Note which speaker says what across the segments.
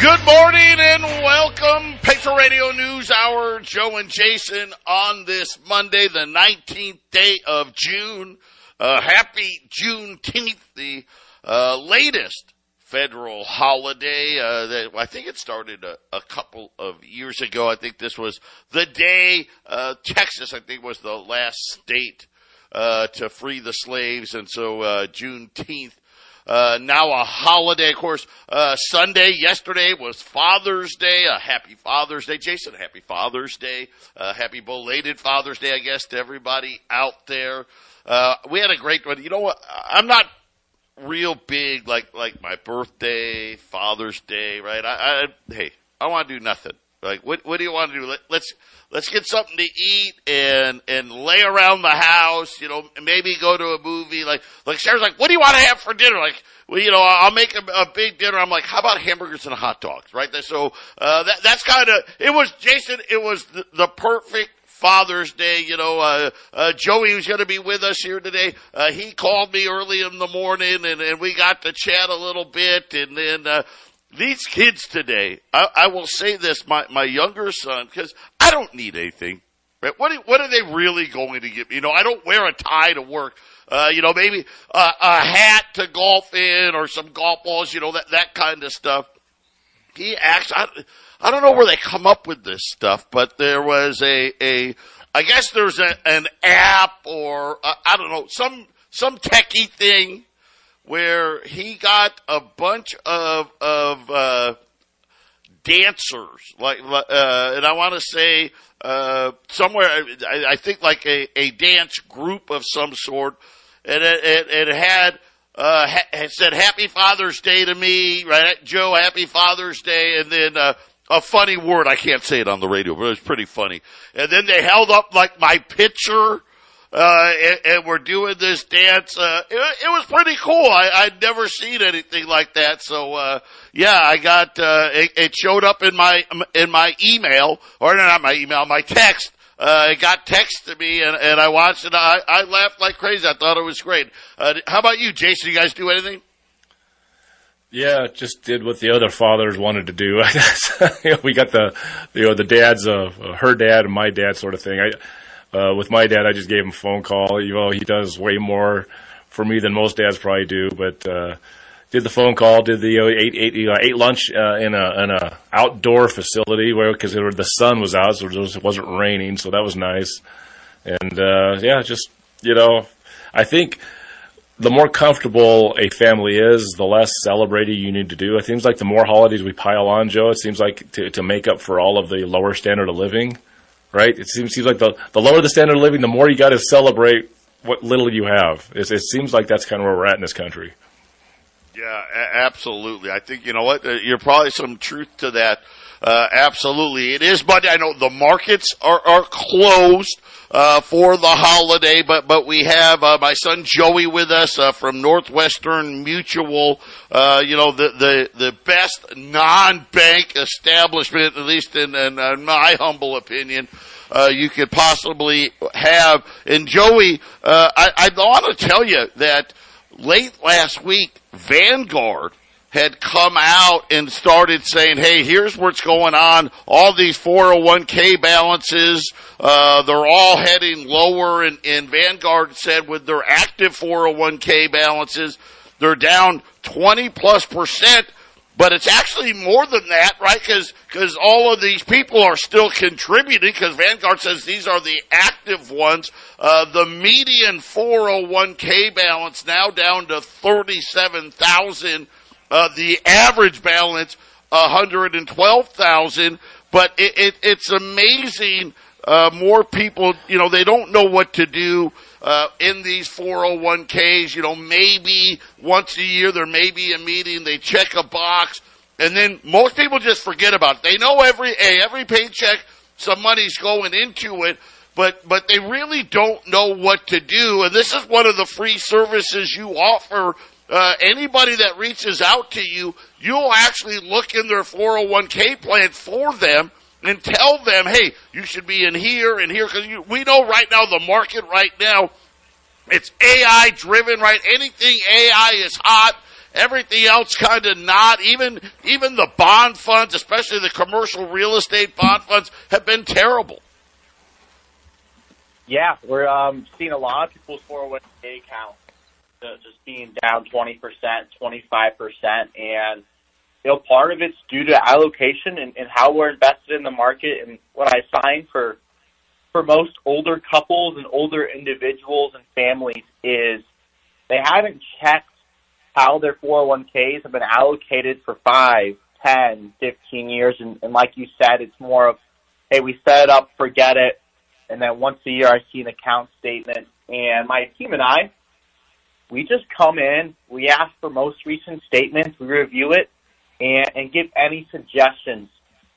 Speaker 1: Good morning and welcome. Patriot Radio News Hour. Joe and Jason on this Monday, the 19th day of June. Uh, happy Juneteenth, the uh, latest federal holiday. Uh, that I think it started a, a, couple of years ago. I think this was the day uh, Texas, I think, was the last state uh, to free the slaves, and so uh, Juneteenth uh, now a holiday, of course. Uh, Sunday, yesterday was Father's Day. A happy Father's Day, Jason. Happy Father's Day. Uh, happy belated Father's Day, I guess, to everybody out there. Uh, we had a great one. You know what? I'm not real big like like my birthday, Father's Day, right? I, I hey, I want to do nothing. Like, what what do you want to do? Let, let's let's get something to eat and and lay around the house. You know, maybe go to a movie. Like like Sarah's like, what do you want to have for dinner? Like, well, you know, I'll make a, a big dinner. I'm like, how about hamburgers and hot dogs? Right. So uh, that that's kind of it was Jason. It was the, the perfect Father's Day. You know, uh, uh, Joey was going to be with us here today. Uh, he called me early in the morning and, and we got to chat a little bit and then, uh, these kids today, I, I will say this, my, my younger son, because I don't need anything. Right? What, what are they really going to give me? You know, I don't wear a tie to work. Uh, you know, maybe a, a hat to golf in or some golf balls, you know, that, that kind of stuff. He acts, I, I don't know where they come up with this stuff, but there was a, a, I guess there's a, an app or, uh, I don't know, some, some techie thing where he got a bunch of of uh, dancers, like, uh, and I want to say uh, somewhere, I, I, think like a, a dance group of some sort, and it, it, it had. Uh, ha- said Happy Father's Day to me, right? Joe, Happy Father's Day, and then uh, a funny word. I can't say it on the radio, but it was pretty funny. And then they held up like my picture uh, and, and, we're doing this dance. Uh, it, it, was pretty cool. I, I'd never seen anything like that. So, uh, yeah, I got, uh, it, it, showed up in my, in my email, or not my email, my text. Uh, it got text to me and, and I watched it. I, I laughed like crazy. I thought it was great. Uh, how about you, Jason? You guys do anything?
Speaker 2: Yeah, just did what the other fathers wanted to do. we got the, you know, the dads of her dad and my dad sort of thing. I, uh, with my dad, I just gave him a phone call. You know, he does way more for me than most dads probably do, but, uh, did the phone call, did the, know, ate, ate, know, ate lunch, uh, in a, in a outdoor facility where, cause the sun was out, so it wasn't raining, so that was nice. And, uh, yeah, just, you know, I think, the more comfortable a family is, the less celebrating you need to do. It seems like the more holidays we pile on, Joe, it seems like to, to make up for all of the lower standard of living, right? It seems, seems like the, the lower the standard of living, the more you got to celebrate what little you have. It, it seems like that's kind of where we're at in this country.
Speaker 1: Yeah, absolutely. I think, you know what, uh, you're probably some truth to that. Uh, absolutely. It is Monday. I know the markets are, are closed uh, for the holiday, but but we have uh, my son Joey with us uh, from Northwestern Mutual. Uh, you know the the the best non-bank establishment, at least in, in, in my humble opinion. Uh, you could possibly have. And Joey, uh, I, I want to tell you that late last week, Vanguard had come out and started saying, hey, here's what's going on. All these 401k balances, uh, they're all heading lower. And, and Vanguard said with their active 401k balances, they're down 20 plus percent. But it's actually more than that, right? Because because all of these people are still contributing. Because Vanguard says these are the active ones. Uh, the median 401k balance now down to thirty-seven thousand uh, the average balance, 112,000. But it, it, it's amazing. Uh, more people, you know, they don't know what to do. Uh, in these 401ks, you know, maybe once a year there may be a meeting, they check a box, and then most people just forget about it. They know every hey, every paycheck some money's going into it, but but they really don't know what to do. And this is one of the free services you offer. Uh, anybody that reaches out to you, you'll actually look in their 401k plan for them and tell them, hey, you should be in here and here because we know right now the market right now it's AI driven, right? Anything AI is hot. Everything else kind of not. Even even the bond funds, especially the commercial real estate bond funds, have been terrible.
Speaker 3: Yeah, we're um, seeing a lot of people's 401k accounts just being down 20%, 25%. And, you know, part of it's due to allocation and, and how we're invested in the market. And what I find for, for most older couples and older individuals and families is they haven't checked how their 401ks have been allocated for five, ten, fifteen years. And, and like you said, it's more of, hey, we set it up, forget it and then once a year I see an account statement. And my team and I, we just come in, we ask for most recent statements, we review it, and, and give any suggestions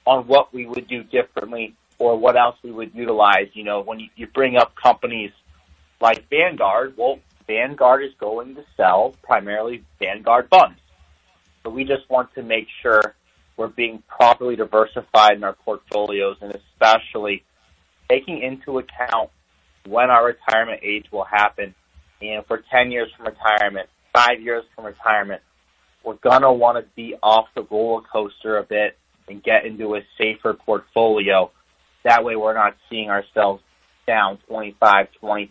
Speaker 3: on what we would do differently or what else we would utilize. You know, when you, you bring up companies like Vanguard, well, Vanguard is going to sell primarily Vanguard funds. So we just want to make sure we're being properly diversified in our portfolios and especially taking into account when our retirement age will happen. And for 10 years from retirement, five years from retirement, we're going to want to be off the roller coaster a bit and get into a safer portfolio. That way we're not seeing ourselves down 25, 20%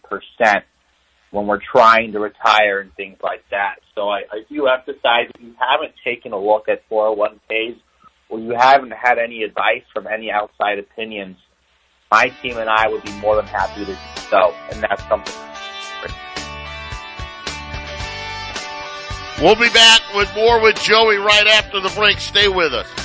Speaker 3: when we're trying to retire and things like that. So I, I do emphasize if you haven't taken a look at 401ks or you haven't had any advice from any outside opinions, my team and I would be more than happy to do so, and that's something.
Speaker 1: We'll be back with more with Joey right after the break. Stay with us.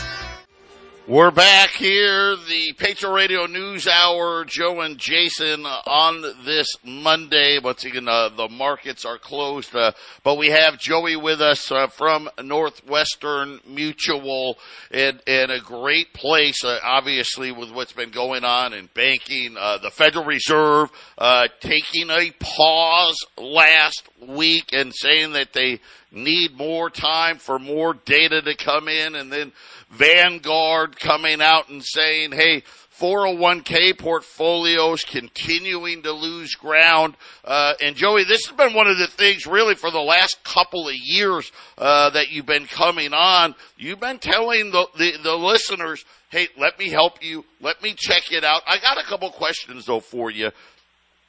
Speaker 1: We're back here, the Patriot Radio News Hour. Joe and Jason on this Monday. Once again, uh, the markets are closed, uh, but we have Joey with us uh, from Northwestern Mutual in, in a great place, uh, obviously, with what's been going on in banking. Uh, the Federal Reserve uh, taking a pause last week and saying that they need more time for more data to come in and then Vanguard coming out and saying, hey, 401k portfolios continuing to lose ground. Uh, and Joey, this has been one of the things really for the last couple of years uh, that you've been coming on. You've been telling the, the, the, listeners, hey, let me help you. Let me check it out. I got a couple questions though for you.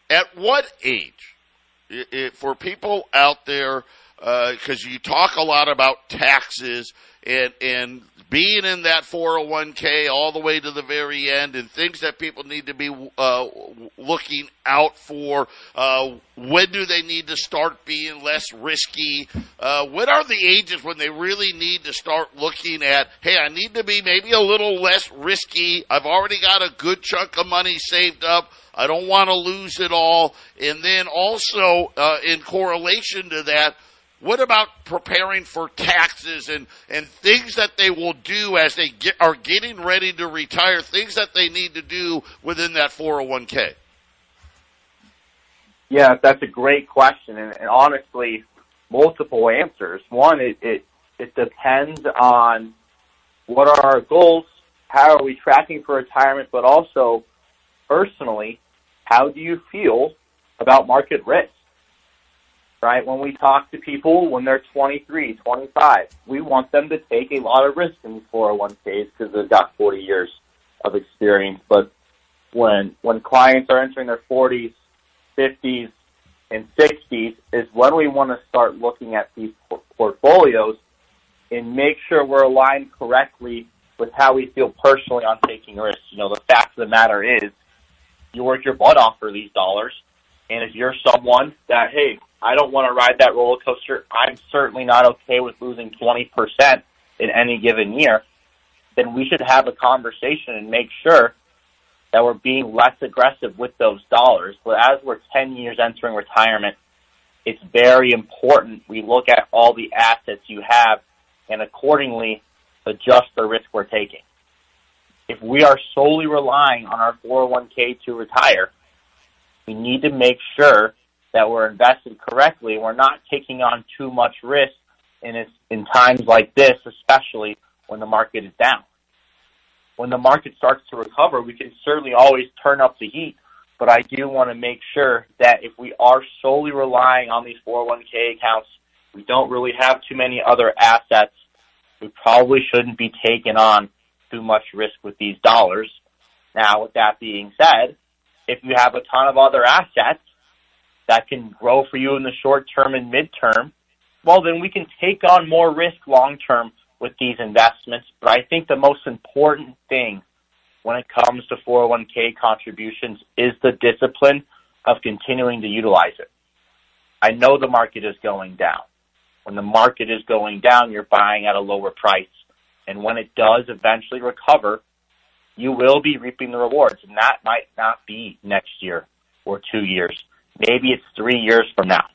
Speaker 1: At what age, it, it, for people out there, because uh, you talk a lot about taxes and, and being in that 401k all the way to the very end and things that people need to be uh, looking out for. Uh, when do they need to start being less risky? Uh, what are the ages when they really need to start looking at, hey, I need to be maybe a little less risky. I've already got a good chunk of money saved up. I don't want to lose it all. And then also, uh, in correlation to that, what about preparing for taxes and, and things that they will do as they get, are getting ready to retire, things that they need to do within that 401k?
Speaker 3: Yeah, that's a great question, and, and honestly, multiple answers. One, it, it it depends on what are our goals, how are we tracking for retirement, but also personally, how do you feel about market risk? Right? When we talk to people when they're 23, 25, we want them to take a lot of risk in these 401ks because they've got 40 years of experience. But when when clients are entering their 40s, 50s, and 60s is when we want to start looking at these portfolios and make sure we're aligned correctly with how we feel personally on taking risks. You know, the fact of the matter is, you work your butt off for these dollars, and if you're someone that, hey, I don't want to ride that roller coaster. I'm certainly not okay with losing 20% in any given year. Then we should have a conversation and make sure that we're being less aggressive with those dollars. But as we're 10 years entering retirement, it's very important we look at all the assets you have and accordingly adjust the risk we're taking. If we are solely relying on our 401k to retire, we need to make sure that we're invested correctly. We're not taking on too much risk in, in times like this, especially when the market is down. When the market starts to recover, we can certainly always turn up the heat, but I do want to make sure that if we are solely relying on these 401k accounts, we don't really have too many other assets. We probably shouldn't be taking on too much risk with these dollars. Now, with that being said, if you have a ton of other assets that can grow for you in the short term and midterm, well, then we can take on more risk long term with these investments. But I think the most important thing when it comes to 401k contributions is the discipline of continuing to utilize it. I know the market is going down. When the market is going down, you're buying at a lower price. And when it does eventually recover, you will be reaping the rewards. And that might not be next year or two years. Maybe it's three years from now.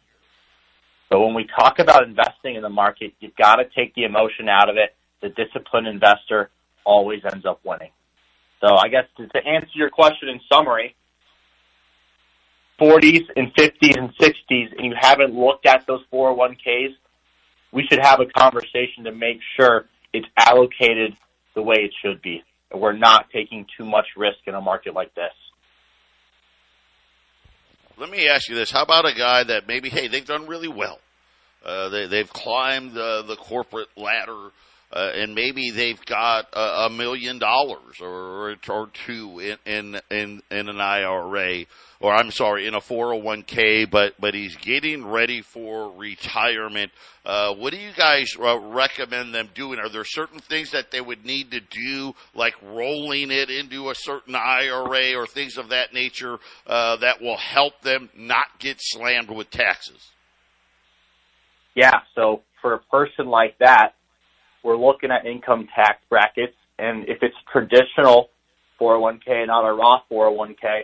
Speaker 3: But when we talk about investing in the market, you've got to take the emotion out of it. The disciplined investor always ends up winning. So I guess to, to answer your question in summary, 40s and 50s and 60s, and you haven't looked at those 401ks, we should have a conversation to make sure it's allocated the way it should be. And we're not taking too much risk in a market like this.
Speaker 1: Let me ask you this. How about a guy that maybe, hey, they've done really well. Uh, they, they've climbed uh, the corporate ladder, uh, and maybe they've got a, a million dollars or, or two in, in, in, in an IRA or I'm sorry, in a 401k, but, but he's getting ready for retirement. Uh, what do you guys uh, recommend them doing? Are there certain things that they would need to do, like rolling it into a certain IRA or things of that nature, uh, that will help them not get slammed with taxes?
Speaker 3: Yeah, so for a person like that, we're looking at income tax brackets, and if it's traditional 401k, not a Roth 401k,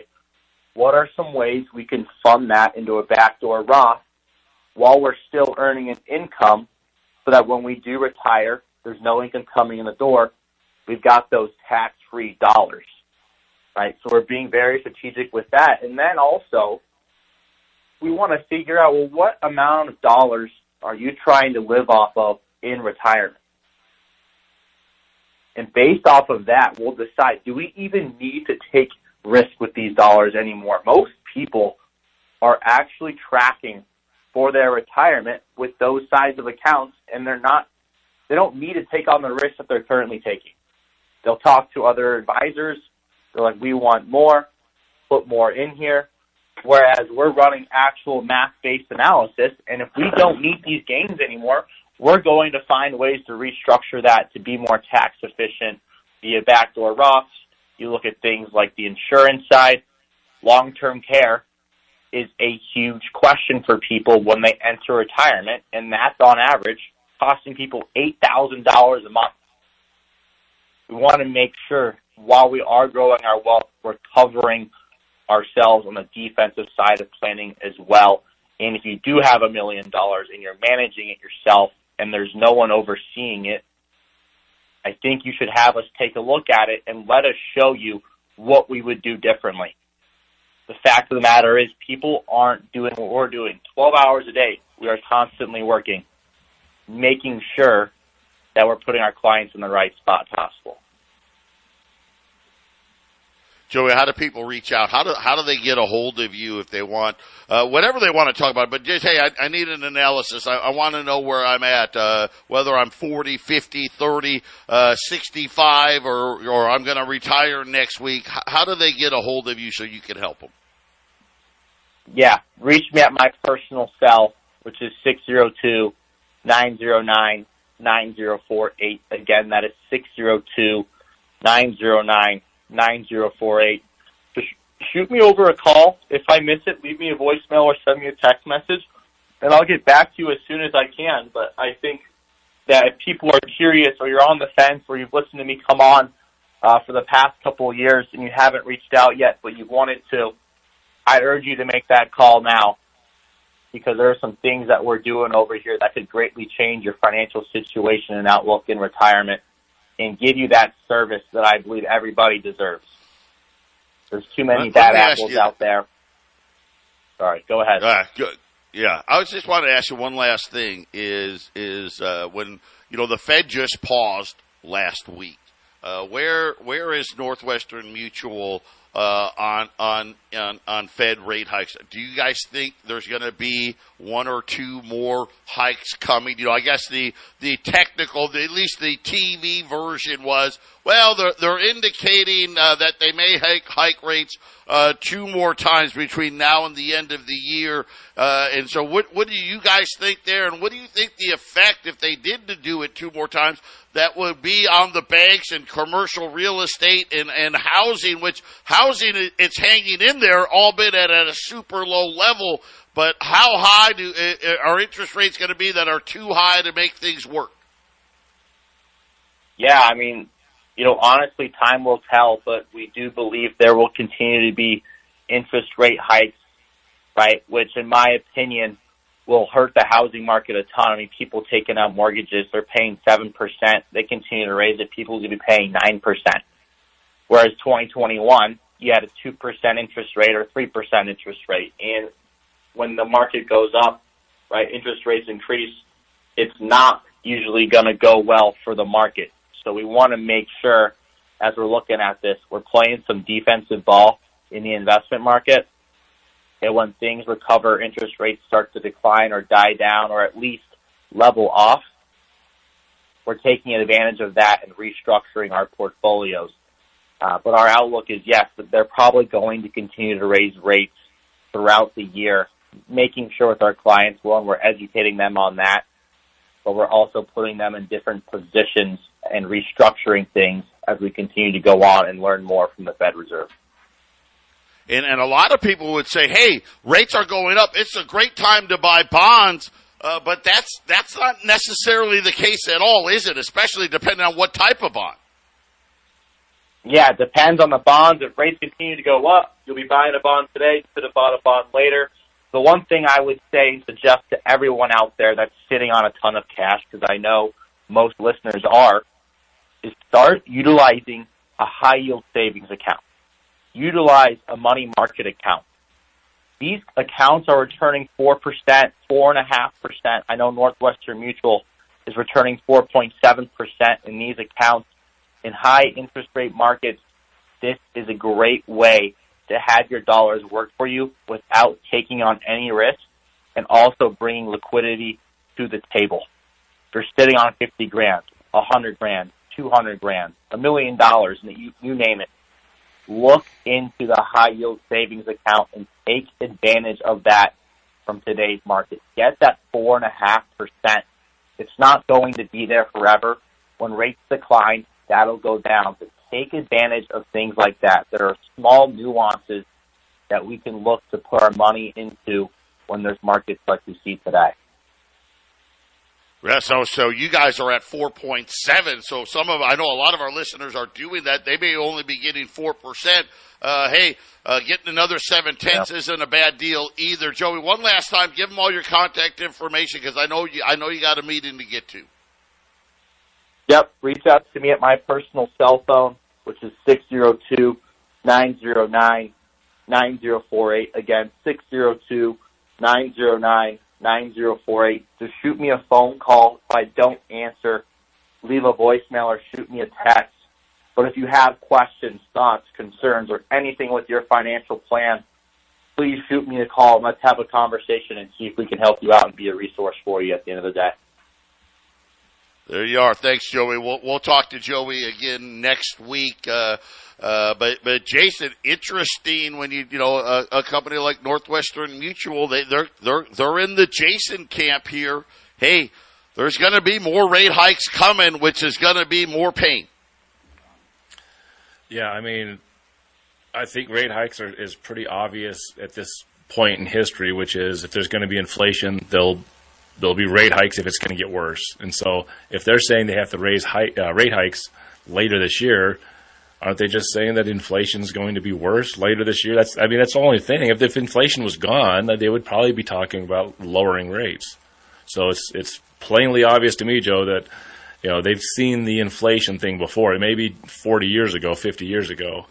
Speaker 3: what are some ways we can fund that into a backdoor Roth while we're still earning an income so that when we do retire, there's no income coming in the door. We've got those tax-free dollars, right? So we're being very strategic with that. And then also, we want to figure out, well, what amount of dollars are you trying to live off of in retirement? And based off of that, we'll decide, do we even need to take risk with these dollars anymore. Most people are actually tracking for their retirement with those size of accounts and they're not they don't need to take on the risk that they're currently taking. They'll talk to other advisors. They're like, we want more, put more in here. Whereas we're running actual math-based analysis, and if we don't need these gains anymore, we're going to find ways to restructure that to be more tax efficient via backdoor Roths, you look at things like the insurance side, long-term care is a huge question for people when they enter retirement, and that's on average costing people $8,000 a month. We want to make sure while we are growing our wealth, we're covering ourselves on the defensive side of planning as well. And if you do have a million dollars and you're managing it yourself and there's no one overseeing it, I think you should have us take a look at it and let us show you what we would do differently. The fact of the matter is people aren't doing what we're doing. 12 hours a day, we are constantly working, making sure that we're putting our clients in the right spot possible.
Speaker 1: Joey, how do people reach out? How do how do they get a hold of you if they want uh, whatever they want to talk about? But just hey, I, I need an analysis. I, I want to know where I'm at, uh, whether I'm 40, 50, 30, uh, 65, or or I'm going to retire next week. How, how do they get a hold of you so you can help them?
Speaker 3: Yeah, reach me at my personal cell, which is six zero two nine zero nine nine zero four eight. Again, that is six zero two nine zero nine. 9048. Just shoot me over a call. If I miss it, leave me a voicemail or send me a text message, and I'll get back to you as soon as I can. But I think that if people are curious or you're on the fence or you've listened to me come on uh, for the past couple of years and you haven't reached out yet, but you wanted to, I urge you to make that call now because there are some things that we're doing over here that could greatly change your financial situation and outlook in retirement and give you that service that I believe everybody deserves. There's too many bad apples
Speaker 1: you-
Speaker 3: out there. Sorry, go ahead.
Speaker 1: Uh, good. Yeah, I was just wanted to ask you one last thing. Is is uh, when you know the Fed just paused last week? Uh, where where is Northwestern Mutual uh, on on on on Fed rate hikes? Do you guys think there's going to be one or two more hikes coming? You know, I guess the the technical, the, at least the TV version was well, they're they're indicating uh, that they may hike hike rates uh, two more times between now and the end of the year. Uh, and so, what what do you guys think there? And what do you think the effect, if they did to do it two more times, that would be on the banks and commercial real estate and, and housing? Which housing it- it's hanging in there, albeit at, at a super low level. But how high do are interest rates going to be that are too high to make things work?
Speaker 3: Yeah, I mean, you know, honestly, time will tell, but we do believe there will continue to be interest rate hikes, right? Which, in my opinion, will hurt the housing market a ton. I mean, people taking out mortgages, they're paying 7%. They continue to raise it. People will be paying 9%. Whereas 2021, you had a 2% interest rate or 3% interest rate. And when the market goes up, right, interest rates increase, it's not usually going to go well for the market. So we want to make sure, as we're looking at this, we're playing some defensive ball in the investment market. And when things recover, interest rates start to decline or die down or at least level off, we're taking advantage of that and restructuring our portfolios. Uh, but our outlook is yes, they're probably going to continue to raise rates throughout the year, making sure with our clients, one, we're educating them on that, but we're also putting them in different positions and restructuring things as we continue to go on and learn more from the Fed Reserve.
Speaker 1: And, and a lot of people would say, hey, rates are going up. It's a great time to buy bonds. Uh, but that's, that's not necessarily the case at all, is it? Especially depending on what type of bond.
Speaker 3: Yeah, it depends on the bonds. If rates continue to go up, you'll be buying a bond today, you could have bought a bond later. The one thing I would say and suggest to everyone out there that's sitting on a ton of cash, because I know most listeners are, is start utilizing a high yield savings account. Utilize a money market account. These accounts are returning 4%, 4.5%. I know Northwestern Mutual is returning 4.7% in these accounts. In high interest rate markets, this is a great way to have your dollars work for you without taking on any risk and also bringing liquidity to the table. If you're sitting on 50 grand, 100 grand, 200 grand, a million dollars, and you, you name it, look into the high yield savings account and take advantage of that from today's market. Get that four and a half percent. It's not going to be there forever. When rates decline, that'll go down. But take advantage of things like that. There are small nuances that we can look to put our money into when there's markets like we see today.
Speaker 1: Yeah, so so you guys are at four point seven. So some of I know a lot of our listeners are doing that. They may only be getting four percent. Uh, hey, uh, getting another seven tenths isn't a bad deal either. Joey, one last time, give them all your contact information because I know you I know you got a meeting to get to.
Speaker 3: Yep, reach out to me at my personal cell phone, which is six zero two nine zero nine nine zero four eight. Again, six zero two nine zero nine nine zero four eight. Just shoot me a phone call. If I don't answer, leave a voicemail or shoot me a text. But if you have questions, thoughts, concerns, or anything with your financial plan, please shoot me a call let's have a conversation and see if we can help you out and be a resource for you at the end of the day.
Speaker 1: There you are. Thanks, Joey. We'll we'll talk to Joey again next week. Uh, uh, but but Jason, interesting when you you know a, a company like Northwestern Mutual, they they're they're they're in the Jason camp here. Hey, there's going to be more rate hikes coming, which is going to be more pain.
Speaker 2: Yeah, I mean, I think rate hikes are is pretty obvious at this point in history, which is if there's going to be inflation, they'll there'll be rate hikes if it's going to get worse. And so, if they're saying they have to raise high, uh, rate hikes later this year, aren't they just saying that inflation is going to be worse later this year? That's I mean, that's the only thing. If, if inflation was gone, they would probably be talking about lowering rates. So it's it's plainly obvious to me, Joe, that You know, they've seen the inflation thing before, maybe 40 years ago, 50 years ago,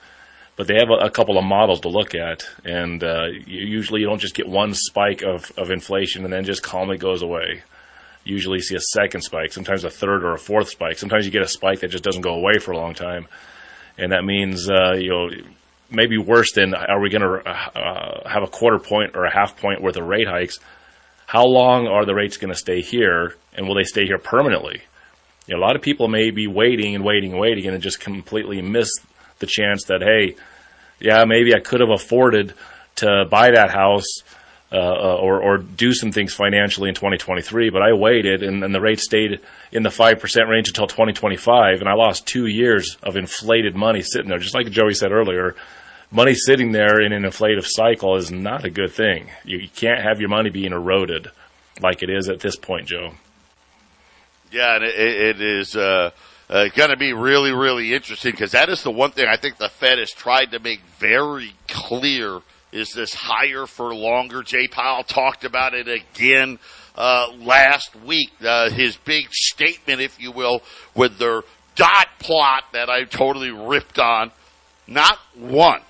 Speaker 2: but they have a, a couple of models to look at, and uh, you, usually you don't just get one spike of, of inflation and then just calmly goes away. Usually you see a second spike, sometimes a third or a fourth spike. Sometimes you get a spike that just doesn't go away for a long time, and that means uh, you know maybe worse than are we going to uh, have a quarter point or a half point worth of rate hikes? How long are the rates going to stay here, and will they stay here permanently? You know, a lot of people may be waiting and waiting and waiting and just completely miss the chance that, hey, yeah, maybe I could have afforded to buy that house uh, uh or, or do some things financially in 2023, but I waited and, and the rate stayed in the 5% range until 2025, and I lost two years of inflated money sitting there. Just like Joey said earlier, money sitting there in an inflative cycle is not a good thing. You, you can't have your money being eroded like it is at this point, Joe.
Speaker 1: Yeah, and it, it is uh, uh, going to be really, really interesting because that is the one thing I think the Fed has tried to make very clear is this higher for longer. Jay Powell talked about it again uh, last week. Uh, his big statement, if you will, with their dot plot that I totally ripped on. Not one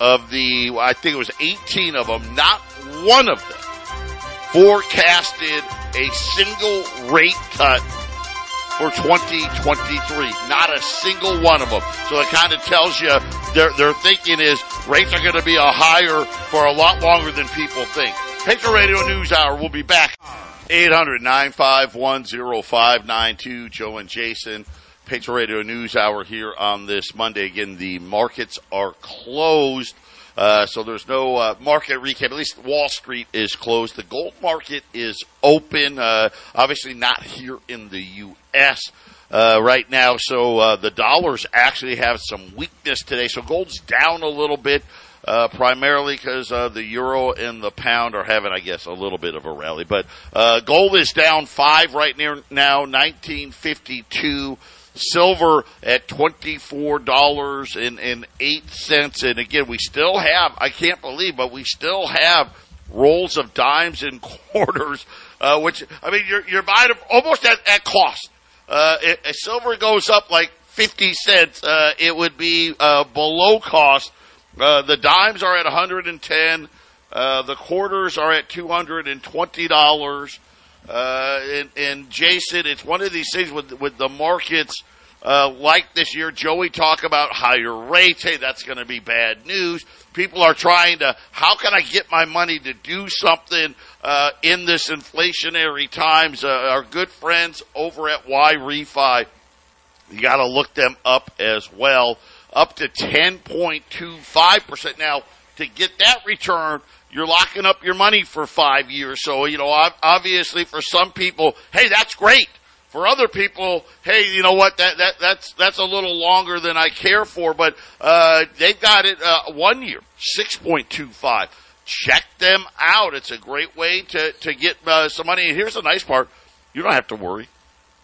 Speaker 1: of the, I think it was 18 of them, not one of them forecasted a single rate cut for 2023. Not a single one of them. So it kind of tells you their, their thinking is rates are going to be a higher for a lot longer than people think. Patriot Radio News Hour. We'll be back. 800-951-0592. Joe and Jason. Patriot Radio News Hour here on this Monday. Again, the markets are closed uh, so there's no uh, market recap. At least Wall Street is closed. The gold market is open. Uh, obviously not here in the U.S. Uh, right now. So uh, the dollars actually have some weakness today. So gold's down a little bit. Primarily because the euro and the pound are having, I guess, a little bit of a rally. But gold is down five right near now, 1952. Silver at $24 and, and 8 cents. And again, we still have, I can't believe, but we still have rolls of dimes and quarters, uh, which, I mean, you're, you're buying them almost at, at cost. Uh, if silver goes up like 50 cents, uh, it would be, uh, below cost. Uh, the dimes are at 110. Uh, the quarters are at $220. Uh, and, and, Jason, it's one of these things with with the markets uh, like this year. Joey talk about higher rates. Hey, that's going to be bad news. People are trying to. How can I get my money to do something uh, in this inflationary times? Uh, our good friends over at YRefy, you got to look them up as well. Up to ten point two five percent now to get that return you're locking up your money for five years. So, you know, obviously for some people, hey, that's great. For other people, hey, you know what? That, that, that's, that's a little longer than I care for, but, uh, they've got it, uh, one year, 6.25. Check them out. It's a great way to, to get, uh, some money. And here's the nice part. You don't have to worry.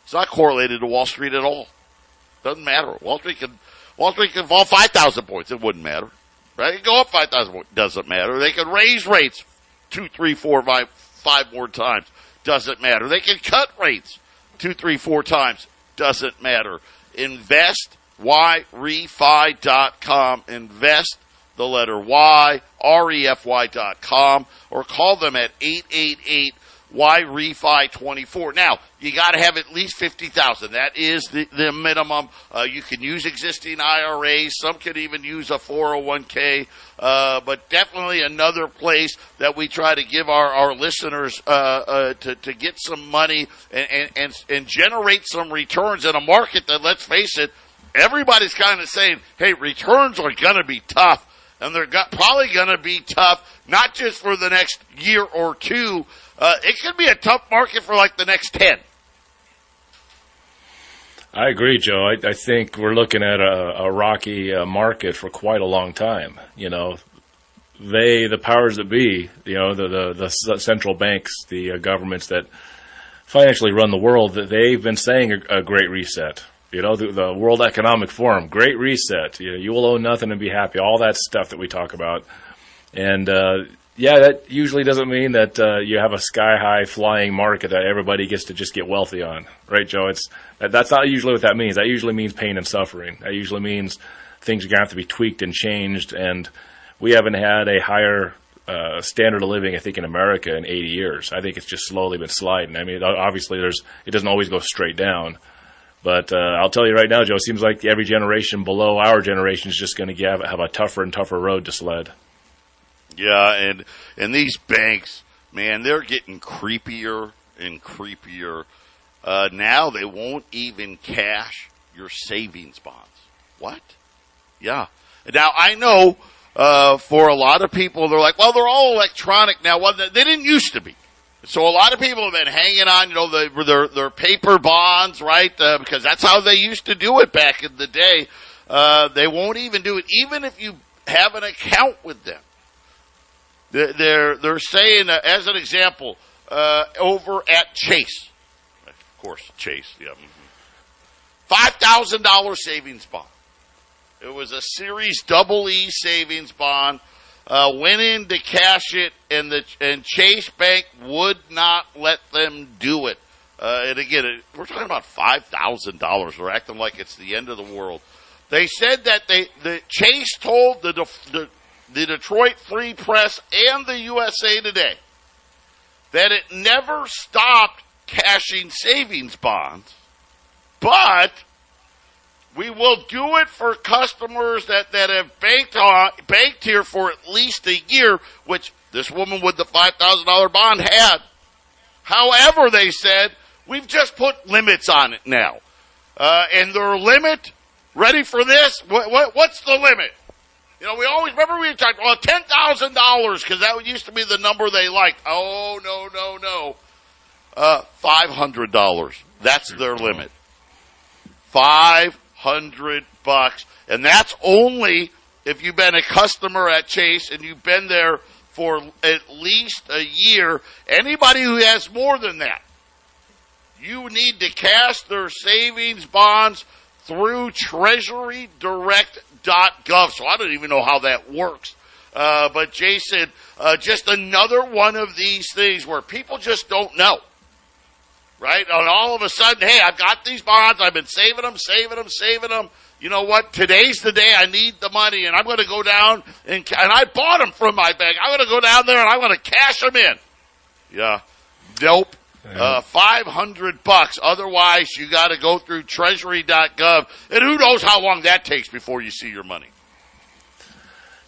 Speaker 1: It's not correlated to Wall Street at all. Doesn't matter. Wall Street can, Wall Street can fall 5,000 points. It wouldn't matter. Right? Go up 5,000 doesn't matter. They can raise rates two, three, four, five, five more times. Doesn't matter. They can cut rates two, three, four times. Doesn't matter. Invest, yrefy.com. Invest the letter Y, R-E-F-Y dot com, or call them at 888 why refi 24? Now, you got to have at least 50,000. That is the, the minimum. Uh, you can use existing IRAs. Some can even use a 401k. Uh, but definitely another place that we try to give our, our listeners, uh, uh to, to get some money and, and, and, and generate some returns in a market that, let's face it, everybody's kind of saying, hey, returns are going to be tough. And they're got, probably going to be tough, not just for the next year or two, uh, it could be a tough market for like the next 10.
Speaker 2: I agree, Joe. I, I think we're looking at a, a rocky uh, market for quite a long time. You know, they, the powers that be, you know, the the, the central banks, the uh, governments that financially run the world, that they've been saying a, a great reset. You know, the, the, World Economic Forum, great reset. You know, you will own nothing and be happy. All that stuff that we talk about, and uh, yeah, that usually doesn't mean that uh, you have a sky high flying market that everybody gets to just get wealthy on, right, Joe? It's that's not usually what that means. That usually means pain and suffering. That usually means things are going to have to be tweaked and changed. And we haven't had a higher uh, standard of living, I think, in America in 80 years. I think it's just slowly been sliding. I mean, obviously, there's it doesn't always go straight down. But uh, I'll tell you right now, Joe, it seems like every generation below our generation is just going to have, have a tougher and tougher road to sled.
Speaker 1: Yeah, and and these banks, man, they're getting creepier and creepier. Uh, now they won't even cash your savings bonds. What? Yeah. Now I know uh, for a lot of people, they're like, well, they're all electronic now. Well, they didn't used to be. So a lot of people have been hanging on, you know, the, their their paper bonds, right? Uh, because that's how they used to do it back in the day. Uh, they won't even do it, even if you have an account with them. They're they're saying, uh, as an example, uh, over at Chase, of course, Chase, yeah, thousand dollar savings bond. It was a Series Double E savings bond. Uh, went in to cash it, and the and Chase Bank would not let them do it. Uh, and again, it, we're talking about five thousand dollars. We're acting like it's the end of the world. They said that they the Chase told the, the the Detroit Free Press, and the USA Today that it never stopped cashing savings bonds, but we will do it for customers that, that have banked on, banked here for at least a year, which this woman with the $5,000 bond had. However, they said, we've just put limits on it now. Uh, and their limit, ready for this? What, what, what's the limit? You know, we always remember we talked well ten thousand dollars because that used to be the number they liked. Oh no no no, uh, five hundred dollars. That's their limit. Five hundred bucks, and that's only if you've been a customer at Chase and you've been there for at least a year. Anybody who has more than that, you need to cash their savings bonds through Treasury Direct gov. So I don't even know how that works. Uh, but Jason, uh, just another one of these things where people just don't know. Right? And all of a sudden, hey, I've got these bonds. I've been saving them, saving them, saving them. You know what? Today's the day I need the money and I'm going to go down and, and I bought them from my bank. I'm going to go down there and I'm going to cash them in. Yeah. Nope. Uh, 500 bucks. Otherwise, you got to go through treasury.gov. And who knows how long that takes before you see your money.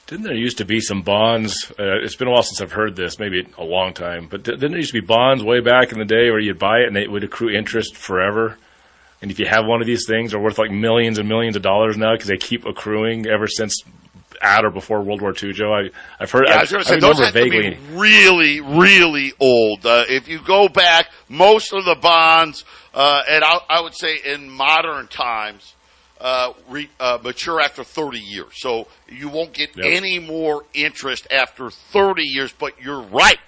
Speaker 2: Didn't there used to be some bonds? Uh, it's been a while since I've heard this, maybe a long time, but didn't there used to be bonds way back in the day where you'd buy it and it would accrue interest forever? And if you have one of these things, they're worth like millions and millions of dollars now because they keep accruing ever since at or before World War II, Joe? I, have heard.
Speaker 1: Yeah, I, was going to say those vaguely. to be really, really old. Uh, if you go back, most of the bonds, uh, and I, I, would say in modern times, uh, re, uh, mature after 30 years. So you won't get yep. any more interest after 30 years. But you're right.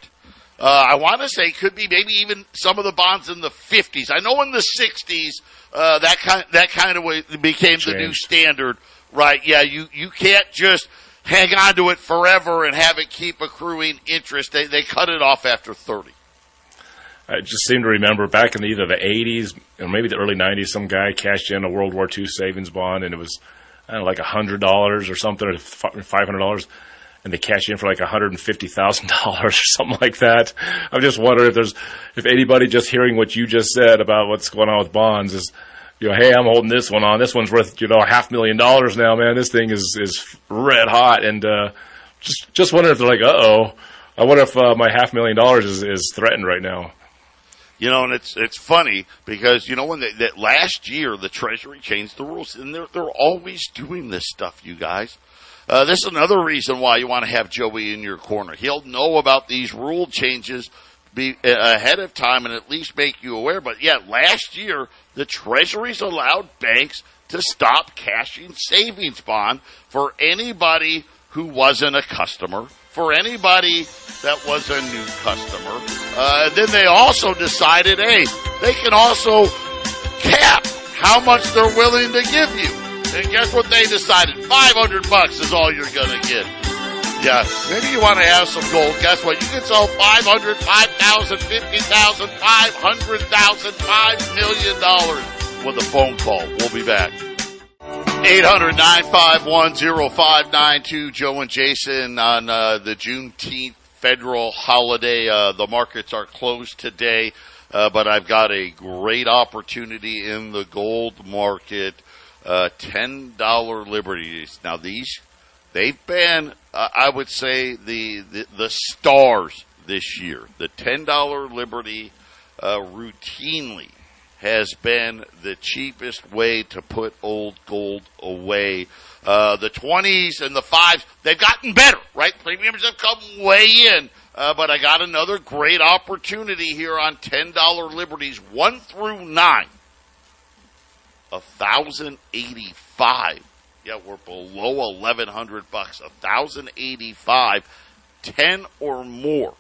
Speaker 1: Uh, I want to say could be maybe even some of the bonds in the 50s. I know in the 60s uh, that kind that kind of way became Change. the new standard right? Yeah, you, you can't just hang on to it forever and have it keep accruing interest. They, they cut it off after 30.
Speaker 2: I just seem to remember back in either the 80s or maybe the early 90s, some guy cashed in a World War II savings bond and it was, I don't know, like $100 or something, or $500 and they cash in for like $150,000 or something like that. I'm just wondering if there's, if anybody just hearing what you just said about what's going on with bonds is, you know, hey, I'm holding this one on. This one's worth, you know, a half million dollars now, man. This thing is, is red hot. And, uh, just, just wondering if they're like, uh oh, I wonder if, uh, my half million dollars is, is threatened right now.
Speaker 1: You know, and it's, it's funny because, you know, when they, that last year the Treasury changed the rules and they're, they're always doing this stuff, you guys. Uh, this is another reason why you want to have Joey in your corner. He'll know about these rule changes be uh, ahead of time and at least make you aware. But yeah, last year the Treasury's allowed banks to stop cashing savings bond for anybody who wasn't a customer, for anybody that was a new customer. Uh, then they also decided, hey, they can also cap how much they're willing to give you. And guess what they decided? 500 bucks is all you're going to get. Yeah, maybe you want to have some gold. Guess what? You can sell 500, 5,000, 50,000, 500,000, $5 million with a phone call. We'll be back. 800-951-0592. Joe and Jason on uh, the Juneteenth federal holiday. Uh, the markets are closed today, uh, but I've got a great opportunity in the gold market. Uh, $10 liberties. Now these, they've been, uh, I would say, the, the, the stars this year. The $10 liberty uh, routinely has been the cheapest way to put old gold away. Uh, the 20s and the 5s, they've gotten better, right? Premiums have come way in. Uh, but I got another great opportunity here on $10 liberties, 1 through 9. A 1085 Yeah, we're below 1100 bucks. 1085 10 or more.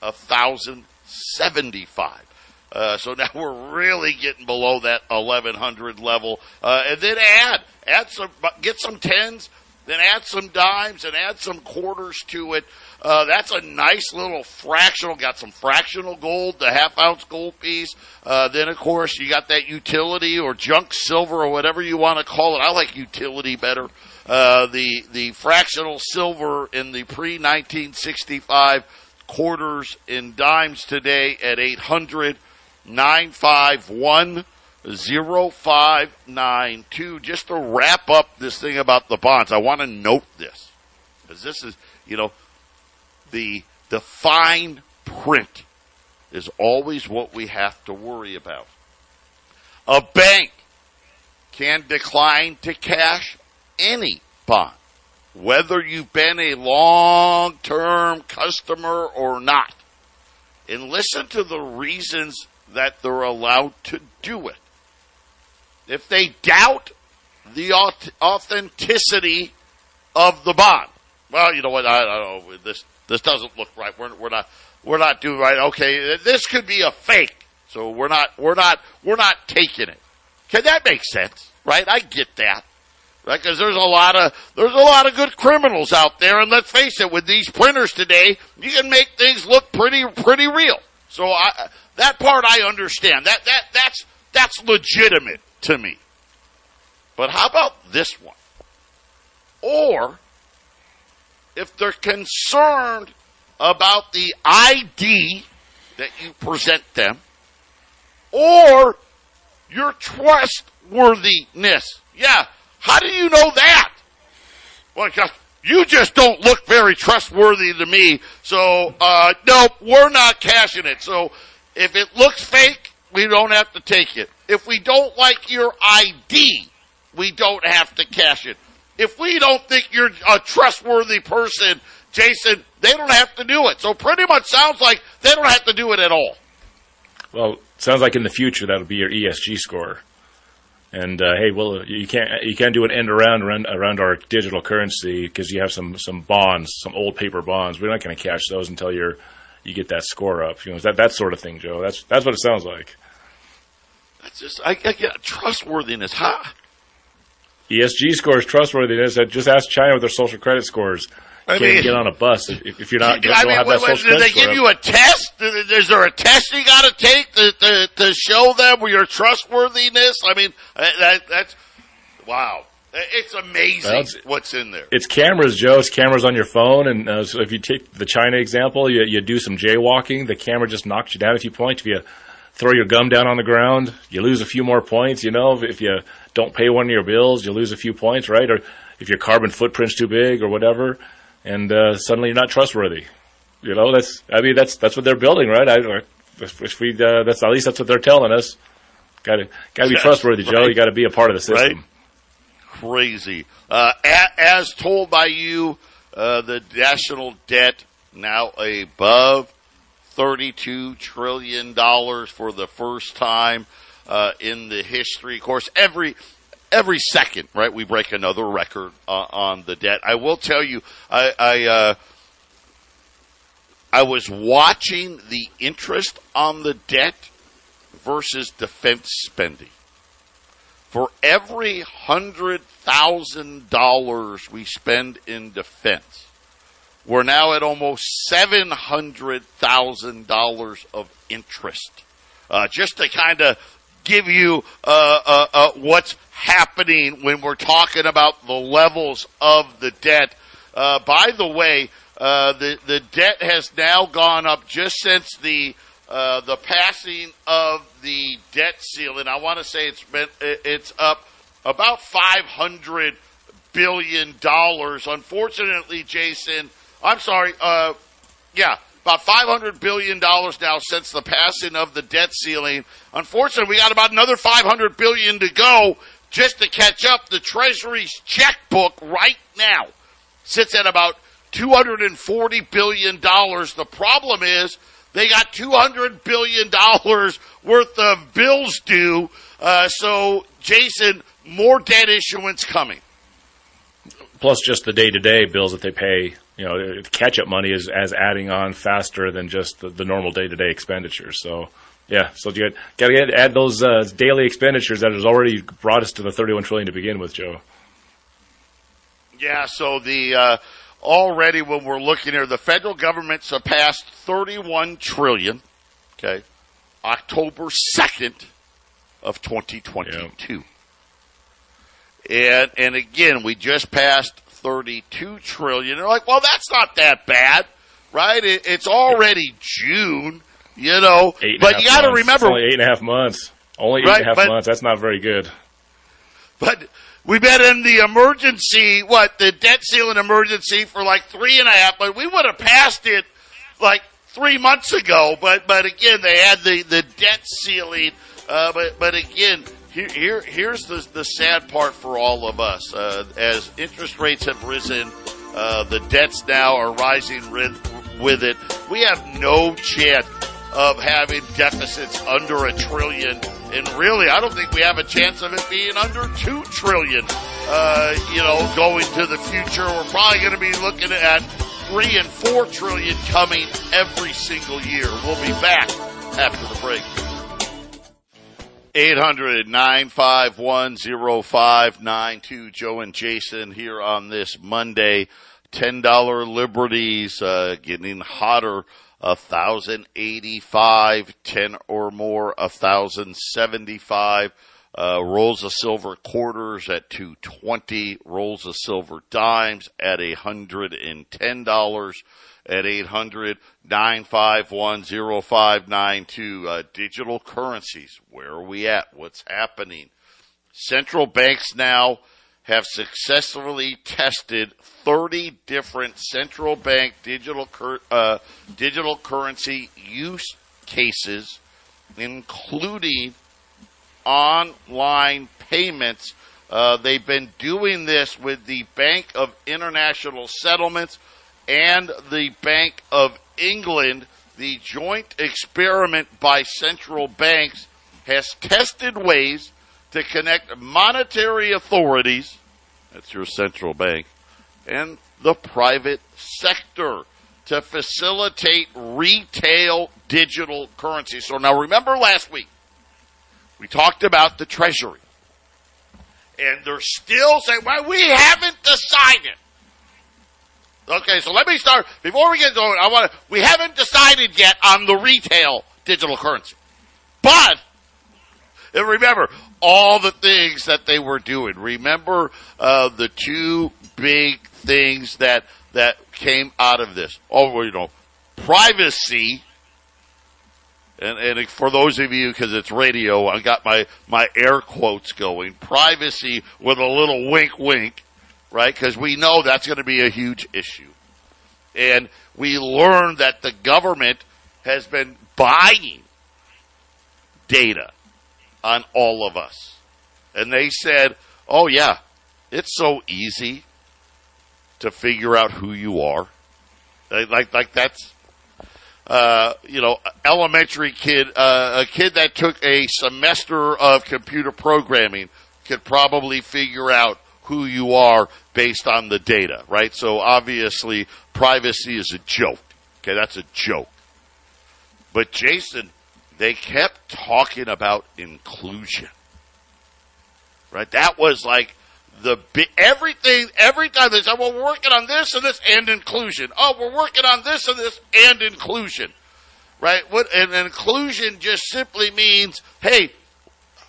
Speaker 1: 1075 uh, so now we're really getting below that 1100 level. Uh, and then add, add some, get some tens, then add some dimes and add some quarters to it. Uh, that's a nice little fractional. Got some fractional gold, the half ounce gold piece. Uh, then of course you got that utility or junk silver or whatever you want to call it. I like utility better. Uh, the the fractional silver in the pre 1965 quarters and dimes today at 800 951 0592. Just to wrap up this thing about the bonds, I want to note this. Because this is, you know, the, the fine print is always what we have to worry about. A bank can decline to cash any bond, whether you've been a long term customer or not. And listen to the reasons that they're allowed to do it. If they doubt the authenticity of the bond, well, you know what? I, I don't know. This this doesn't look right. We're, we're not we're not doing right. Okay, this could be a fake, so we're not we're not we're not taking it. Can that make sense? Right? I get that. Right? Because there's a lot of there's a lot of good criminals out there, and let's face it, with these printers today, you can make things look pretty pretty real. So I, that part I understand. That that that's that's legitimate to me. But how about this one? Or if they're concerned about the ID that you present them or your trustworthiness. Yeah, how do you know that? Well, you just don't look very trustworthy to me. So, uh, nope, we're not cashing it. So if it looks fake, we don't have to take it. If we don't like your ID, we don't have to cash it. If we don't think you're a trustworthy person, Jason, they don't have to do it. So pretty much sounds like they don't have to do it at all.
Speaker 2: Well, sounds like in the future that'll be your ESG score. And uh, hey, well, you can't you can't do an end around around, around our digital currency because you have some some bonds, some old paper bonds. We're not going to cash those until you're you get that score up. You know that that sort of thing, Joe. That's that's what it sounds like.
Speaker 1: That's just I, I get trustworthiness, huh?
Speaker 2: ESG scores trustworthiness. Uh, just ask China with their social credit scores. I can't mean, get on a bus if, if you're not. You I mean, wait, wait,
Speaker 1: do they give you a test? Is there a test you got to take to, to to show them your trustworthiness? I mean, uh, that, that's wow. Uh, it's amazing well, it's, what's in there.
Speaker 2: It's cameras, Joe. It's cameras on your phone, and uh, so if you take the China example, you, you do some jaywalking. The camera just knocks you down a few points. If you throw your gum down on the ground, you lose a few more points. You know, if you don't pay one of your bills, you lose a few points, right? Or if your carbon footprint's too big or whatever, and uh, suddenly you're not trustworthy. You know, that's I mean that's that's what they're building, right? I, if we uh, that's at least that's what they're telling us. Got to got to be trustworthy, Joe. You got to be a part of the system.
Speaker 1: Right? crazy. Uh, as told by you, uh, the national debt now above $32 trillion for the first time uh, in the history. Of course, every every second, right, we break another record uh, on the debt. I will tell you, I I, uh, I was watching the interest on the debt versus defense spending for every hundred thousand dollars we spend in defense, we're now at almost seven hundred thousand dollars of interest. Uh, just to kind of give you uh, uh, uh, what's happening when we're talking about the levels of the debt. Uh, by the way, uh, the the debt has now gone up just since the the passing of the debt ceiling. I want to say it's been it's up about five hundred billion dollars. Unfortunately, Jason, I'm sorry. Uh, yeah, about five hundred billion dollars now since the passing of the debt ceiling. Unfortunately, we got about another five hundred billion to go just to catch up. The Treasury's checkbook right now sits at about two hundred and forty billion dollars. The problem is they got two hundred billion dollars worth of bills due. Uh, so, Jason, more debt issuance coming
Speaker 2: plus just the day to day bills that they pay. You know, catch up money is as adding on faster than just the, the normal day to day expenditures. So, yeah, so you got to add those uh, daily expenditures that has already brought us to the 31 trillion to begin with, Joe.
Speaker 1: Yeah, so the uh, already when we're looking here, the federal government surpassed 31 trillion. Okay, October 2nd of 2022. Yeah. And and again, we just passed 32 trillion. They're like, well, that's not that bad, right? It, it's already June, you know. but you got to remember,
Speaker 2: it's only eight and a half months. Only eight right, and a half but, months. That's not very good.
Speaker 1: But we've been in the emergency, what the debt ceiling emergency for like three and a half. But we would have passed it like three months ago. But but again, they had the the debt ceiling. Uh, but but again, here, here, here's the, the sad part for all of us. Uh, as interest rates have risen, uh, the debts now are rising with it. We have no chance of having deficits under a trillion. And really, I don't think we have a chance of it being under two trillion. Uh, you know, going to the future, we're probably going to be looking at three and four trillion coming every single year. We'll be back after the break. 800 951 0592. Joe and Jason here on this Monday. $10 liberties, uh, getting hotter. A thousand eighty-five, ten or more, a thousand seventy-five. Uh, rolls of silver quarters at two twenty. Rolls of silver dimes at a hundred and ten dollars at 800 951 0592. Uh, digital currencies. Where are we at? What's happening? Central banks now have successfully tested 30 different central bank digital cur- uh, digital currency use cases, including online payments. Uh, they've been doing this with the Bank of International Settlements and the Bank of England, the joint experiment by central banks has tested ways to connect monetary authorities, that's your central bank, and the private sector to facilitate retail digital currency. So now remember last week, we talked about the Treasury. And they're still saying, well, we haven't decided. Okay, so let me start before we get going. I want to. We haven't decided yet on the retail digital currency, but and remember all the things that they were doing. Remember uh, the two big things that that came out of this. Oh, you know, privacy. And, and for those of you, because it's radio, I got my, my air quotes going. Privacy with a little wink wink right? Because we know that's going to be a huge issue. And we learned that the government has been buying data on all of us. And they said, oh, yeah, it's so easy to figure out who you are. Like, like that's, uh, you know, elementary kid, uh, a kid that took a semester of computer programming could probably figure out who you are based on the data, right? So obviously privacy is a joke. Okay, that's a joke. But Jason, they kept talking about inclusion. Right? That was like the everything every time they said, "Well, we're working on this and this and inclusion." Oh, we're working on this and this and inclusion, right? What and inclusion just simply means, hey,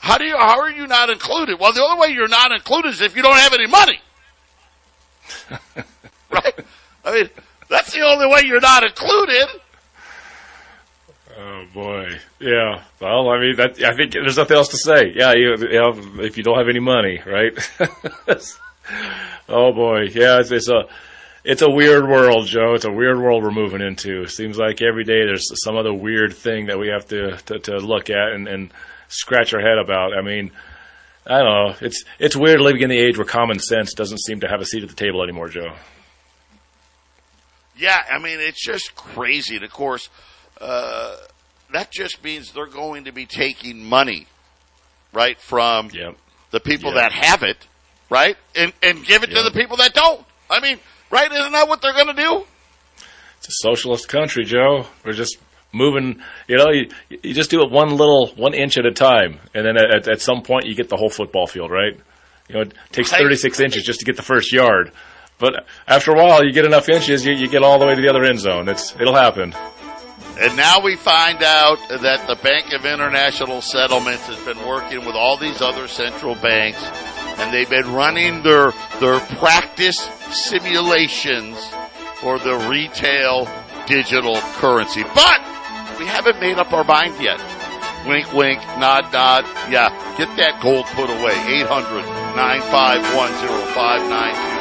Speaker 1: how do you how are you not included? Well, the only way you're not included is if you don't have any money, right? I mean, that's the only way you're not included.
Speaker 2: Oh boy, yeah. Well, I mean, that, I think there's nothing else to say. Yeah, you, you know, if you don't have any money, right? oh boy, yeah. It's, it's, a it's a weird world, Joe. It's a weird world we're moving into. Seems like every day there's some other weird thing that we have to to, to look at and, and scratch our head about. I mean, I don't know. It's it's weird living in the age where common sense doesn't seem to have a seat at the table anymore, Joe.
Speaker 1: Yeah, I mean, it's just crazy. And of course uh, that just means they're going to be taking money, right, from
Speaker 2: yep.
Speaker 1: the people
Speaker 2: Yep.
Speaker 1: that have it, right, and and give it to the people that don't. I mean, right? Isn't that what they're going to do?
Speaker 2: It's a socialist country, Joe. We're just moving. You know, you, you just do it one little, one inch at a time, and then at, at some point you get the whole football field, right? You know, it takes 36 inches just to get the first yard, but after a while, you get enough inches, you, you get all the way to the other end zone. It's it'll happen.
Speaker 1: And now we find out that the Bank of International Settlements has been working with all these other central banks, and they've been running their their practice simulations for the retail digital currency. But we haven't made up our mind yet. Wink, wink, nod, nod. Yeah, get that gold put away. 800 951 0592.